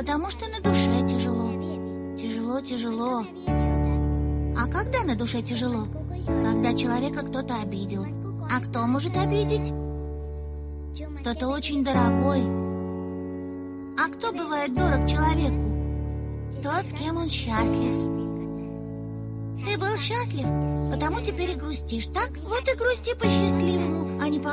Потому что на душе тяжело. Тяжело, тяжело. А когда на душе тяжело? Когда человека кто-то обидел. А кто может обидеть? Кто-то очень дорогой. А кто бывает дорог человеку? Тот, с кем он счастлив. Ты был счастлив, потому теперь и грустишь, так? Вот и грусти по счастливому, а не по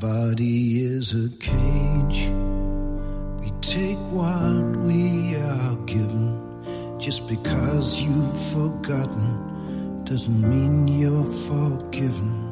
body is a cage. We take what we are given. Just because you've forgotten doesn't mean you're forgiven.